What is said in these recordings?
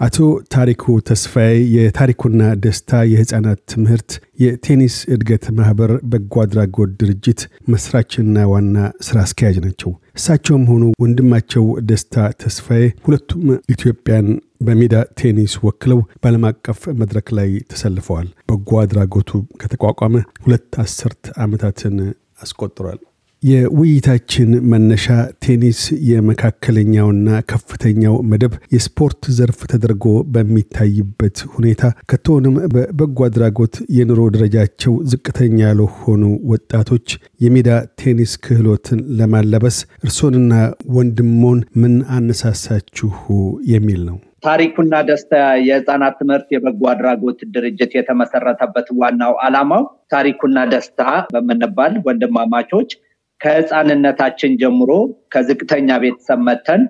አቶ ታሪኩ ተስፋዬ የታሪኩና ደስታ የህፃናት ትምህርት የቴኒስ እድገት ማህበር በጎ አድራጎት ድርጅት መስራችና ዋና ስራ አስኪያጅ ናቸው። እሳቸውም ሆኑ ወንድማቸው ደስታ ተስፋዬ ሁለቱም ኢትዮጵያን በሜዳ ቴኒስ ወክለው በዓለም አቀፍ መድረክ ላይ ተሰልፈዋል። በጎ አድራጎቱ ከተቋቋመ ሁለት አስርት ዓመታትን አስቆጥሯል። የውይይታችን መነሻ ቴኒስ የመካከለኛውና ከፍተኛው መደብ የስፖርት ዘርፍ ተደርጎ በሚታይበት ሁኔታ ከቶንም በበጎ አድራጎት የኑሮ ደረጃቸው ዝቅተኛ ለሆኑ ወጣቶች የሜዳ ቴኒስ ክህሎትን ለማለበስ እርሶንና ወንድሞን ምን አነሳሳችሁ የሚል ነው። ታሪኩና ደስታ የህፃናት ትምህርት የበጎ አድራጎት ድርጅት የተመሰረተበት ዋናው ዓላማው ታሪኩና ደስታ በምንባል ወንድማማቾች ከህፃንነታችን ጀምሮ ከዝቅተኛ ቤተሰብ መተን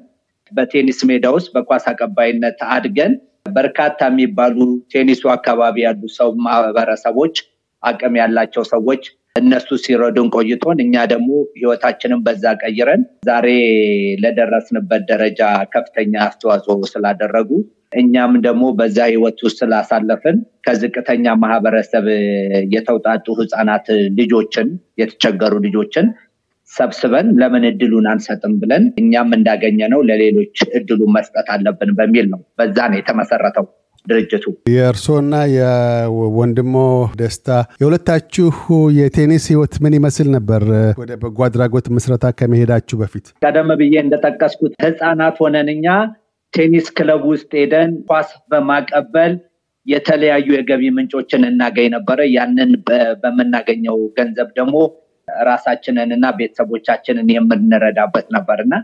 በቴኒስ ሜዳ ውስጥ በኳስ አቀባይነት አድገን በርካታ የሚባሉ ቴኒሱ አካባቢ ያሉ ሰው ማህበረሰቦች አቅም ያላቸው ሰዎች እነሱ ሲረዱን ቆይቶን እኛ ደግሞ ህይወታችንን በዛ ቀይረን ዛሬ ለደረስንበት ደረጃ ከፍተኛ አስተዋጽኦ ስላደረጉ እኛም ደግሞ በዛ ህይወት ውስጥ ስላሳለፍን ከዝቅተኛ ማህበረሰብ የተውጣጡ ህፃናት ልጆችን የተቸገሩ ልጆችን ሰብስበን ለምን እድሉን አንሰጥም ብለን እኛም እንዳገኘ ነው ለሌሎች እድሉን መስጠት አለብን በሚል ነው። በዛ ነው የተመሰረተው ድርጅቱ። የእርሶና የወንድሞ ደስታ የሁለታችሁ የቴኒስ ህይወት ምን ይመስል ነበር? ወደ በጎ አድራጎት ምስረታ ከመሄዳችሁ በፊት ቀደም ብዬ እንደጠቀስኩት ህፃናት ሆነን እኛ ቴኒስ ክለብ ውስጥ ሄደን ኳስ በማቀበል የተለያዩ የገቢ ምንጮችን እናገኝ ነበረ። ያንን በምናገኘው ገንዘብ ደግሞ ራሳችንን እና ቤተሰቦቻችንን የምንረዳበት ነበር እና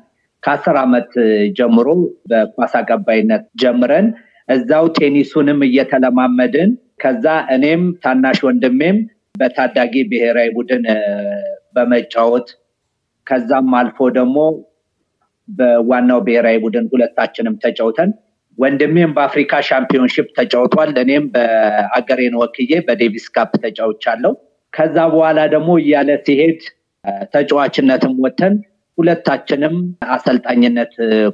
ከአስር ዓመት ጀምሮ በኳስ አቀባይነት ጀምረን እዛው ቴኒሱንም እየተለማመድን ከዛ እኔም ታናሽ ወንድሜም በታዳጊ ብሔራዊ ቡድን በመጫወት ከዛም አልፎ ደግሞ በዋናው ብሔራዊ ቡድን ሁለታችንም ተጫውተን ወንድሜም በአፍሪካ ሻምፒዮንሽፕ ተጫውቷል። እኔም በአገሬን ወክዬ በዴቪስ ካፕ ተጫውቻለሁ። ከዛ በኋላ ደግሞ እያለ ሲሄድ ተጫዋችነትም ወተን ሁለታችንም አሰልጣኝነት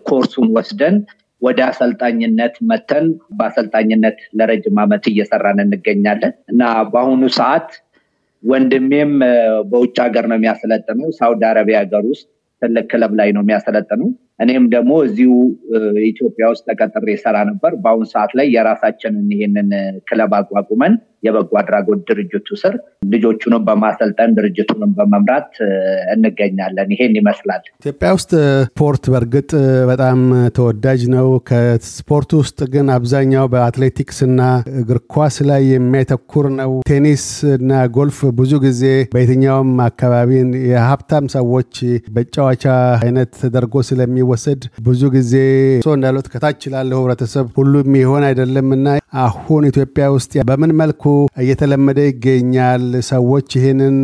ኮርሱን ወስደን ወደ አሰልጣኝነት መተን በአሰልጣኝነት ለረጅም ዓመት እየሰራን እንገኛለን እና በአሁኑ ሰዓት ወንድሜም በውጭ ሀገር ነው የሚያሰለጥነው ሳውዲ አረቢያ ሀገር ውስጥ ትልቅ ክለብ ላይ ነው የሚያሰለጥነው። እኔም ደግሞ እዚሁ ኢትዮጵያ ውስጥ ተቀጥሬ የሰራ ነበር። በአሁኑ ሰዓት ላይ የራሳችንን ይሄንን ክለብ አቋቁመን የበጎ አድራጎት ድርጅቱ ስር ልጆቹንም በማሰልጠን ድርጅቱንም በመምራት እንገኛለን። ይሄን ይመስላል። ኢትዮጵያ ውስጥ ስፖርት በእርግጥ በጣም ተወዳጅ ነው። ከስፖርት ውስጥ ግን አብዛኛው በአትሌቲክስ እና እግር ኳስ ላይ የሚያተኩር ነው። ቴኒስ እና ጎልፍ ብዙ ጊዜ በየትኛውም አካባቢ የሀብታም ሰዎች መጫወቻ አይነት ተደርጎ ስለሚወሰድ ብዙ ጊዜ እርሶ እንዳሉት ከታች ላለው ህብረተሰብ ሁሉም ይሆን አይደለም እና አሁን ኢትዮጵያ ውስጥ በምን መልኩ እየተለመደ ይገኛል? ሰዎች ይህንን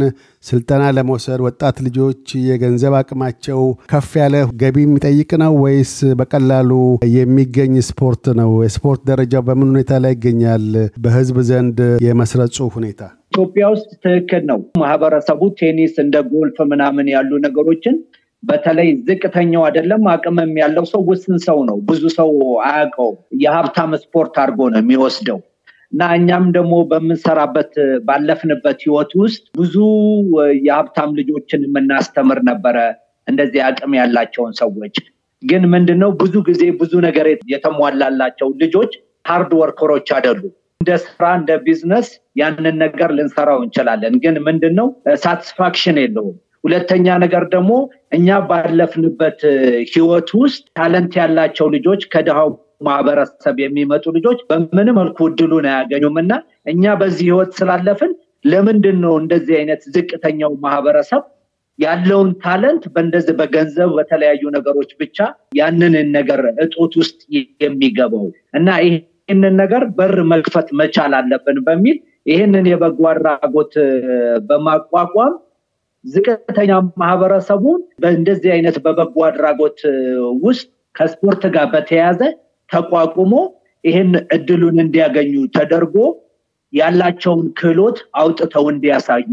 ስልጠና ለመውሰድ ወጣት ልጆች የገንዘብ አቅማቸው ከፍ ያለ ገቢ የሚጠይቅ ነው ወይስ በቀላሉ የሚገኝ ስፖርት ነው? የስፖርት ደረጃው በምን ሁኔታ ላይ ይገኛል? በህዝብ ዘንድ የመስረጹ ሁኔታ ኢትዮጵያ ውስጥ ትክክል ነው። ማህበረሰቡ ቴኒስ እንደ ጎልፍ ምናምን ያሉ ነገሮችን በተለይ ዝቅተኛው አይደለም አቅምም ያለው ሰው ውስን ሰው ነው። ብዙ ሰው አያውቀውም። የሀብታም ስፖርት አድርጎ ነው የሚወስደው እና እኛም ደግሞ በምንሰራበት ባለፍንበት ህይወት ውስጥ ብዙ የሀብታም ልጆችን የምናስተምር ነበረ። እንደዚህ አቅም ያላቸውን ሰዎች ግን ምንድነው ብዙ ጊዜ ብዙ ነገር የተሟላላቸው ልጆች hard worker ኦች አይደሉም። እንደ ስራ እንደ ቢዝነስ ያንን ነገር ልንሰራው እንችላለን። ግን ምንድነው satisfaction የለውም። ሁለተኛ ነገር ደግሞ እኛ ባለፍንበት ህይወት ውስጥ ታለንት ያላቸው ልጆች ከድሃው ማህበረሰብ የሚመጡ ልጆች በምንም መልኩ እድሉን አያገኙም እና እኛ በዚህ ህይወት ስላለፍን ለምንድን ነው እንደዚህ አይነት ዝቅተኛው ማህበረሰብ ያለውን ታለንት በእንደዚህ በገንዘብ በተለያዩ ነገሮች ብቻ ያንን ነገር እጦት ውስጥ የሚገባው? እና ይህንን ነገር በር መክፈት መቻል አለብን በሚል ይህንን የበጎ አድራጎት በማቋቋም ዝቅተኛ ማህበረሰቡን በእንደዚህ አይነት በበጎ አድራጎት ውስጥ ከስፖርት ጋር በተያያዘ ተቋቁሞ ይህን እድሉን እንዲያገኙ ተደርጎ ያላቸውን ክህሎት አውጥተው እንዲያሳዩ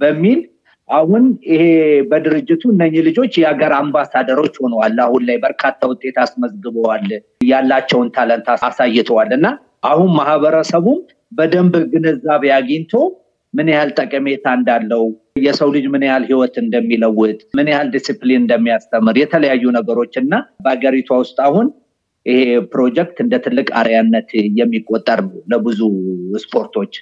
በሚል አሁን ይሄ በድርጅቱ እነኚህ ልጆች የሀገር አምባሳደሮች ሆነዋል። አሁን ላይ በርካታ ውጤት አስመዝግበዋል። ያላቸውን ታለንት አሳይተዋል እና አሁን ማህበረሰቡም በደንብ ግንዛቤ አግኝቶ ምን ያህል ጠቀሜታ እንዳለው የሰው ልጅ ምን ያህል ህይወት እንደሚለውጥ ምን ያህል ዲስፕሊን እንደሚያስተምር የተለያዩ ነገሮች እና በሀገሪቷ ውስጥ አሁን ይሄ ፕሮጀክት እንደ ትልቅ አርያነት የሚቆጠር ለብዙ ስፖርቶች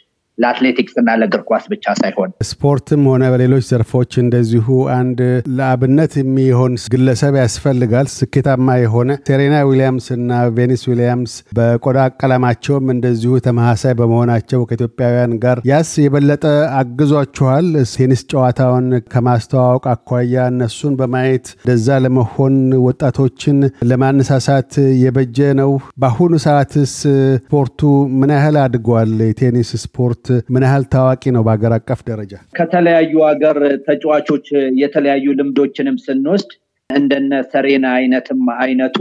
ለአትሌቲክስ እና ለእግር ኳስ ብቻ ሳይሆን ስፖርትም ሆነ በሌሎች ዘርፎች እንደዚሁ አንድ ለአብነት የሚሆን ግለሰብ ያስፈልጋል። ስኬታማ የሆነ ሴሬና ዊሊያምስ እና ቬኒስ ዊሊያምስ በቆዳ ቀለማቸውም እንደዚሁ ተመሳሳይ በመሆናቸው ከኢትዮጵያውያን ጋር ያስ የበለጠ አግዟችኋል። ቴኒስ ጨዋታውን ከማስተዋወቅ አኳያ እነሱን በማየት እንደዛ ለመሆን ወጣቶችን ለማነሳሳት የበጀ ነው። በአሁኑ ሰዓትስ ስፖርቱ ምን ያህል አድጓል? የቴኒስ ስፖርት ምን ያህል ታዋቂ ነው በሀገር አቀፍ ደረጃ? ከተለያዩ ሀገር ተጫዋቾች የተለያዩ ልምዶችንም ስንወስድ እንደነ ሰሬና አይነትም አይነቱ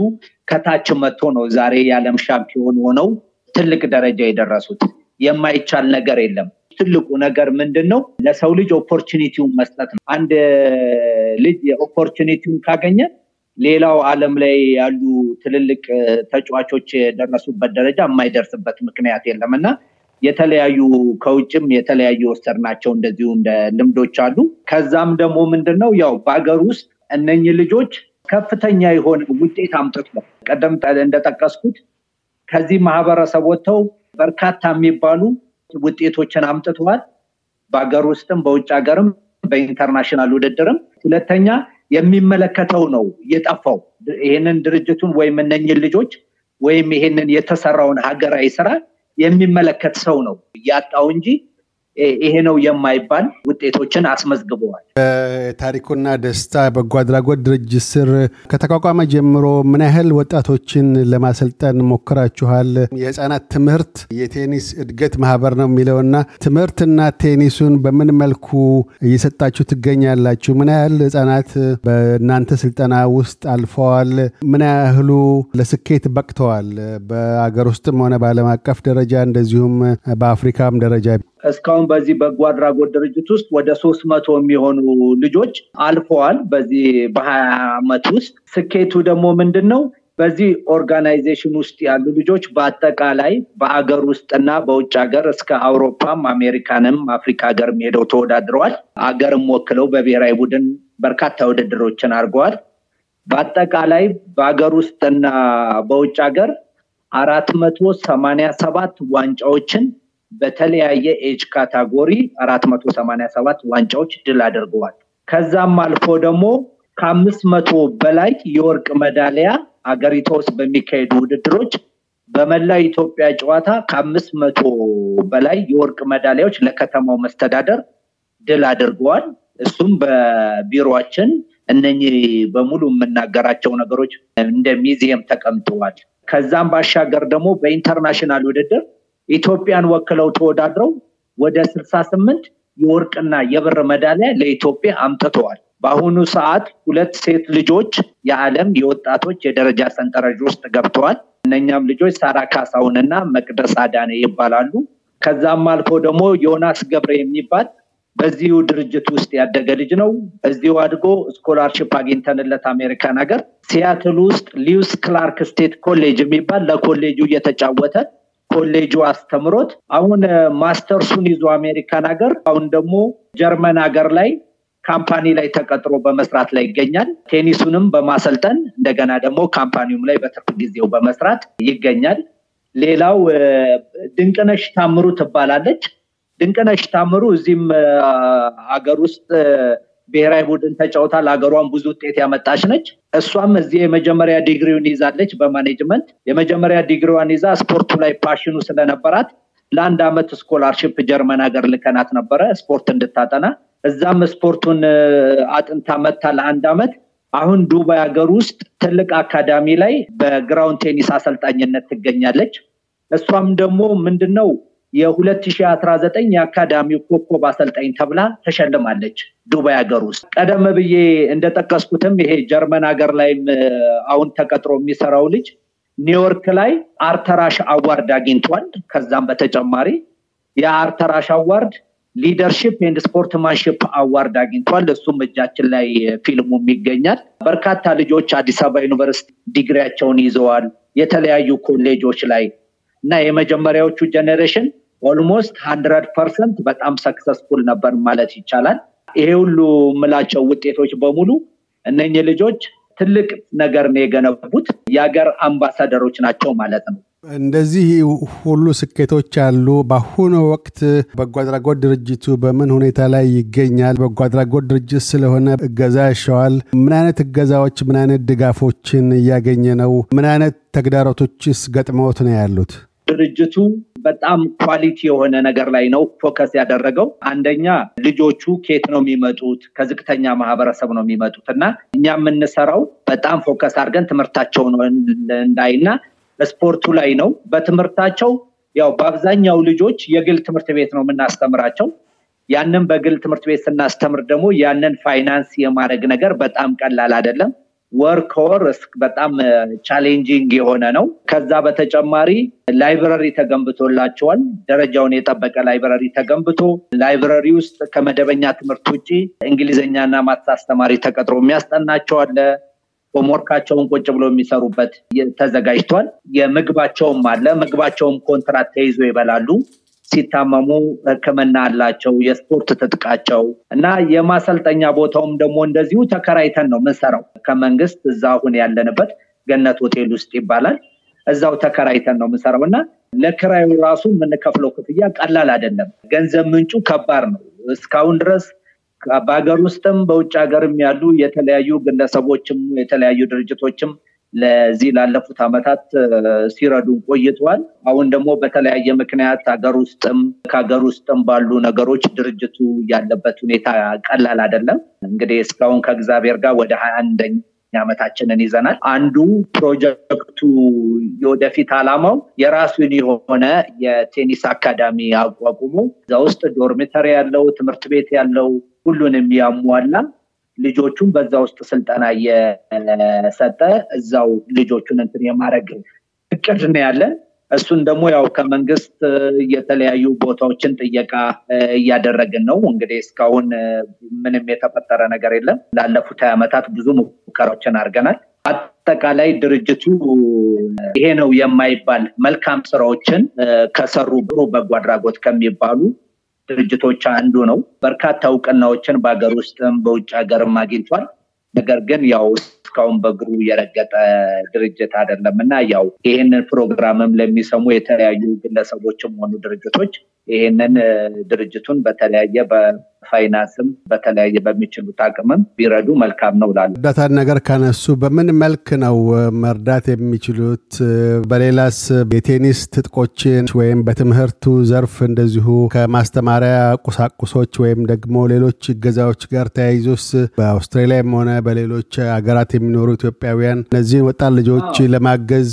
ከታች መጥቶ ነው ዛሬ የዓለም ሻምፒዮን ሆነው ትልቅ ደረጃ የደረሱት። የማይቻል ነገር የለም። ትልቁ ነገር ምንድን ነው? ለሰው ልጅ opportunity ውን መስጠት ነው። አንድ ልጅ opportunity ውን ካገኘ ሌላው ዓለም ላይ ያሉ ትልልቅ ተጫዋቾች የደረሱበት ደረጃ የማይደርስበት ምክንያት የለም እና የተለያዩ ከውጭም የተለያዩ ናቸው እንደዚሁ እንደ ልምዶች አሉ። ከዛም ደግሞ ምንድን ነው ያው በሀገር ውስጥ እነኚህ ልጆች ከፍተኛ የሆነ ውጤት አምጥቷል። ቀደም እንደጠቀስኩት ከዚህ ማህበረሰብ ወጥተው በርካታ የሚባሉ ውጤቶችን አምጥተዋል። በሀገር ውስጥም በውጭ ሀገርም በኢንተርናሽናል ውድድርም። ሁለተኛ የሚመለከተው ነው የጠፋው ይህንን ድርጅቱን ወይም እነኝን ልጆች ወይም ይሄንን የተሰራውን ሀገራዊ ስራ የሚመለከት ሰው ነው። ያጣው እንጂ ይሄ ነው የማይባል ውጤቶችን አስመዝግበዋል። በታሪኩና ደስታ በጎ አድራጎት ድርጅት ስር ከተቋቋመ ጀምሮ ምን ያህል ወጣቶችን ለማሰልጠን ሞክራችኋል? የህፃናት ትምህርት የቴኒስ እድገት ማህበር ነው የሚለውና ትምህርትና ቴኒሱን በምን መልኩ እየሰጣችሁ ትገኛላችሁ? ምን ያህል ህፃናት በእናንተ ስልጠና ውስጥ አልፈዋል? ምን ያህሉ ለስኬት በቅተዋል? በአገር ውስጥም ሆነ በዓለም አቀፍ ደረጃ እንደዚሁም በአፍሪካም ደረጃ እስካሁን በዚህ በጎ አድራጎት ድርጅት ውስጥ ወደ ሶስት መቶ የሚሆኑ ልጆች አልፈዋል። በዚህ በሀያ ዓመት ውስጥ ስኬቱ ደግሞ ምንድን ነው? በዚህ organization ውስጥ ያሉ ልጆች በአጠቃላይ በአገር ውስጥና በውጭ ሀገር እስከ አውሮፓም አሜሪካንም አፍሪካ ሀገር ሄደው ተወዳድረዋል። አገርም ወክለው በብሔራዊ ቡድን በርካታ ውድድሮችን አድርገዋል። በአጠቃላይ በሀገር ውስጥና በውጭ ሀገር አራት መቶ ሰማኒያ ሰባት ዋንጫዎችን በተለያየ age category አራት መቶ ሰማኒያ ሰባት ዋንጫዎች ድል አድርገዋል። ከዛም አልፎ ደግሞ ከአምስት መቶ በላይ የወርቅ መዳሊያ አገሪቷ ውስጥ በሚካሄዱ ውድድሮች በመላ ኢትዮጵያ ጨዋታ ከአምስት መቶ በላይ የወርቅ መዳሊያዎች ለከተማው መስተዳደር ድል አድርገዋል። እሱም በቢሮችን እነኚህ በሙሉ የምናገራቸው ነገሮች እንደ ሚዚየም ተቀምጠዋል። ከዛም ባሻገር ደግሞ በኢንተርናሽናል ውድድር ኢትዮጵያን ወክለው ተወዳድረው ወደ ስልሳ ስምንት የወርቅና የብር መዳሊያ ለኢትዮጵያ አምጥተዋል። በአሁኑ ሰዓት ሁለት ሴት ልጆች የዓለም የወጣቶች የደረጃ ሰንጠረዥ ውስጥ ገብተዋል። እነኛም ልጆች ሳራ ካሳውንና መቅደስ አዳነ ይባላሉ። ከዛም አልፎ ደግሞ ዮናስ ገብረ የሚባል በዚሁ ድርጅት ውስጥ ያደገ ልጅ ነው። እዚሁ አድጎ scholarship አግኝተንለት አሜሪካን ሀገር ሲያትል ውስጥ Lewis Clark State College የሚባል ለኮሌጁ እየተጫወተ ኮሌጁ አስተምሮት አሁን ማስተርሱን ይዞ አሜሪካን ሀገር አሁን ደግሞ ጀርመን ሀገር ላይ company ላይ ተቀጥሮ በመስራት ላይ ይገኛል። ቴኒሱንም በማሰልጠን እንደገና ደግሞ company ውም ላይ በትርፍ ጊዜው በመስራት ይገኛል። ሌላው ድንቅነሽ ታምሩ ትባላለች። ድንቅነሽ ታምሩ እዚህም ሀገር ውስጥ ብሔራዊ ቡድን ተጫውታ ለሀገሯን ብዙ ውጤት ያመጣች ነች። እሷም እዚህ የመጀመሪያ ዲግሪውን ይዛለች በ management። የመጀመሪያ ዲግሪዋን ይዛ ስፖርቱ ላይ passion ኑ ስለነበራት ለአንድ አመት scholarship ጀርመን ሀገር ልከናት ነበረ ስፖርት እንድታጠና። እዛም ስፖርቱን አጥንታ መታ ለአንድ አመት። አሁን ዱባይ ሀገር ውስጥ ትልቅ አካዳሚ ላይ በ ground tennis አሰልጣኝነት ትገኛለች። እሷም ደግሞ ምንድን ነው የ2019 የአካዳሚው ኮከብ አሰልጣኝ ተብላ ተሸልማለች ዱባይ ሀገር ውስጥ። ቀደም ብዬ እንደጠቀስኩትም ይሄ ጀርመን ሀገር ላይም አሁን ተቀጥሮ የሚሰራው ልጅ ኒውዮርክ ላይ Arthur Ashe Award አግኝቷል። ከዛም በተጨማሪ የ Arthur Ashe Award leadership and sportsmanship award አግኝቷል። እሱም እጃችን ላይ ፊልሙም ይገኛል። በርካታ ልጆች አዲስ አበባ ዩኒቨርሲቲ ዲግሪያቸውን ይዘዋል የተለያዩ ኮሌጆች ላይ እና የመጀመሪያዎቹ generation almost hundred percent በጣም successful ነበር ማለት ይቻላል። ይሄ ሁሉ ምላቸው ውጤቶች በሙሉ እነኚህ ልጆች ትልቅ ነገር ነው የገነቡት። የሀገር አምባሳደሮች ናቸው ማለት ነው። እንደዚህ ሁሉ ስኬቶች አሉ። በአሁኑ ወቅት በጎ አድራጎት ድርጅቱ በምን ሁኔታ ላይ ይገኛል? በጎ አድራጎት ድርጅት ስለሆነ እገዛ ያሻዋል። ምን አይነት እገዛዎች፣ ምን አይነት ድጋፎችን እያገኘ ነው? ምን አይነት ተግዳሮቶችስ ገጥመውት ነው ያሉት? ድርጅቱ በጣም quality የሆነ ነገር ላይ ነው focus ያደረገው። አንደኛ ልጆቹ ከየት ነው የሚመጡት? ከዝቅተኛ ማህበረሰብ ነው የሚመጡት እና እኛ የምንሰራው በጣም focus አድርገን ትምህርታቸውን እና ስፖርቱ ላይ ነው። በትምህርታቸው ያው በአብዛኛው ልጆች የግል ትምህርት ቤት ነው የምናስተምራቸው። ያንን በግል ትምህርት ቤት ስናስተምር ደግሞ ያንን ፋይናንስ የማድረግ ነገር በጣም ቀላል አይደለም። ወር በጣም challenging የሆነ ነው። ከዛ በተጨማሪ library ተገንብቶላቸዋል። ደረጃውን የጠበቀ library ተገንብቶ library ውስጥ ከመደበኛ ትምህርት ውጭ እንግሊዝኛና maths አስተማሪ ተቀጥሮ የሚያስጠናቸው አለ። homework ኣቸውን ቁጭ ብሎ የሚሰሩበት ተዘጋጅቷል። የምግባቸውም አለ። ምግባቸውም ኮንትራት ተይዞ ይበላሉ። ሲታመሙ ሕክምና አላቸው። የስፖርት ትጥቃቸው እና የማሰልጠኛ ቦታውም ደግሞ እንደዚሁ ተከራይተን ነው ምንሰራው ከመንግስት እዛ አሁን ያለንበት ገነት ሆቴል ውስጥ ይባላል። እዛው ተከራይተን ነው ምንሰራው እና ለክራዩ ራሱ የምንከፍለው ክፍያ ቀላል አይደለም። ገንዘብ ምንጩ ከባድ ነው። እስካሁን ድረስ በሀገር ውስጥም በውጭ ሀገርም ያሉ የተለያዩ ግለሰቦችም የተለያዩ ድርጅቶችም ለዚህ ላለፉት ዓመታት ሲረዱን ቆይተዋል። አሁን ደግሞ በተለያየ ምክንያት ሀገር ውስጥም ከሀገር ውጭም ባሉ ነገሮች ድርጅቱ ያለበት ሁኔታ ቀላል አይደለም። እንግዲህ እስካሁን ከእግዚአብሔር ጋር ወደ ሀያ አንደኛ ዓመታችንን ይዘናል። አንዱ ፕሮጀክቱ የወደፊት ዓላማው የራሱን የሆነ የቴኒስ አካዳሚ አቋቁሞ እዛ ውስጥ dormitory ያለው ትምህርት ቤት ያለው ሁሉንም ያሟላ ልጆቹን በዛ ውስጥ ስልጠና እየሰጠ እዛው ልጆቹን እንትን የማድረግ እቅድ ነው ያለን። እሱን ደግሞ ያው ከመንግስት የተለያዩ ቦታዎችን ጥየቃ እያደረግን ነው። እንግዲህ እስካሁን ምንም የተፈጠረ ነገር የለም። ላለፉት ሀያ ዓመታት ብዙ ሙከራዎችን አድርገናል። አጠቃላይ ድርጅቱ ይሄ ነው የማይባል መልካም ስራዎችን ከሰሩ ጥሩ በጎ አድራጎት ከሚባሉ ድርጅቶች አንዱ ነው። በርካታ እውቅናዎችን በሀገር ውስጥም በውጭ ሀገርም አግኝቷል። ነገር ግን ያው እስካሁን በእግሩ የረገጠ ድርጅት አይደለም እና ያው ይህንን ፕሮግራምም ለሚሰሙ የተለያዩ ግለሰቦችም ሆኑ ድርጅቶች ይህንን ድርጅቱን በተለያየ በፋይናንስም በተለያየ በሚችሉት አቅምም ቢረዱ መልካም ነው ላሉ እርዳታን ነገር ካነሱ በምን መልክ ነው መርዳት የሚችሉት? በሌላስ የቴኒስ ትጥቆችን ወይም በትምህርቱ ዘርፍ እንደዚሁ ከማስተማሪያ ቁሳቁሶች ወይም ደግሞ ሌሎች እገዛዎች ጋር ተያይዞስ በአውስትራሊያም ሆነ በሌሎች ሀገራት የሚኖሩ ኢትዮጵያውያን እነዚህን ወጣት ልጆች ለማገዝ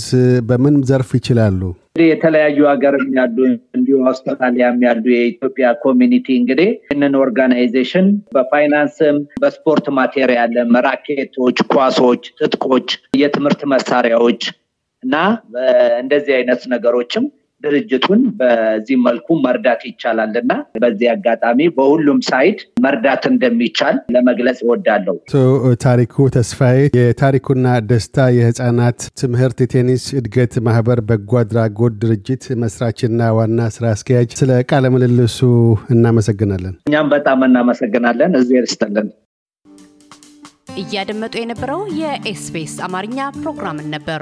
በምን ዘርፍ ይችላሉ? እንግዲህ የተለያዩ ሀገር ያሉ እንዲሁ አውስትራሊያም ያሉ የኢትዮጵያ community እንግዲህ ይህንን organization በ finance ም በስፖርት material ም ራኬቶች፣ ኳሶች፣ ትጥቆች፣ የትምህርት መሳሪያዎች እና እንደዚህ አይነት ነገሮችም ድርጅቱን በዚህ መልኩ መርዳት ይቻላል እና በዚህ አጋጣሚ በሁሉም ሳይድ መርዳት እንደሚቻል ለመግለጽ እወዳለሁ። አቶ ታሪኩ ተስፋዬ የታሪኩና ደስታ የህፃናት ትምህርት የቴኒስ እድገት ማህበር በጎ አድራጎት ድርጅት መስራችና ዋና ስራ አስኪያጅ፣ ስለ ቃለ ምልልሱ እናመሰግናለን። እኛም በጣም እናመሰግናለን። እዚህ ይስጥልን። እያደመጡ የነበረው የኤስቢኤስ አማርኛ ፕሮግራምን ነበር።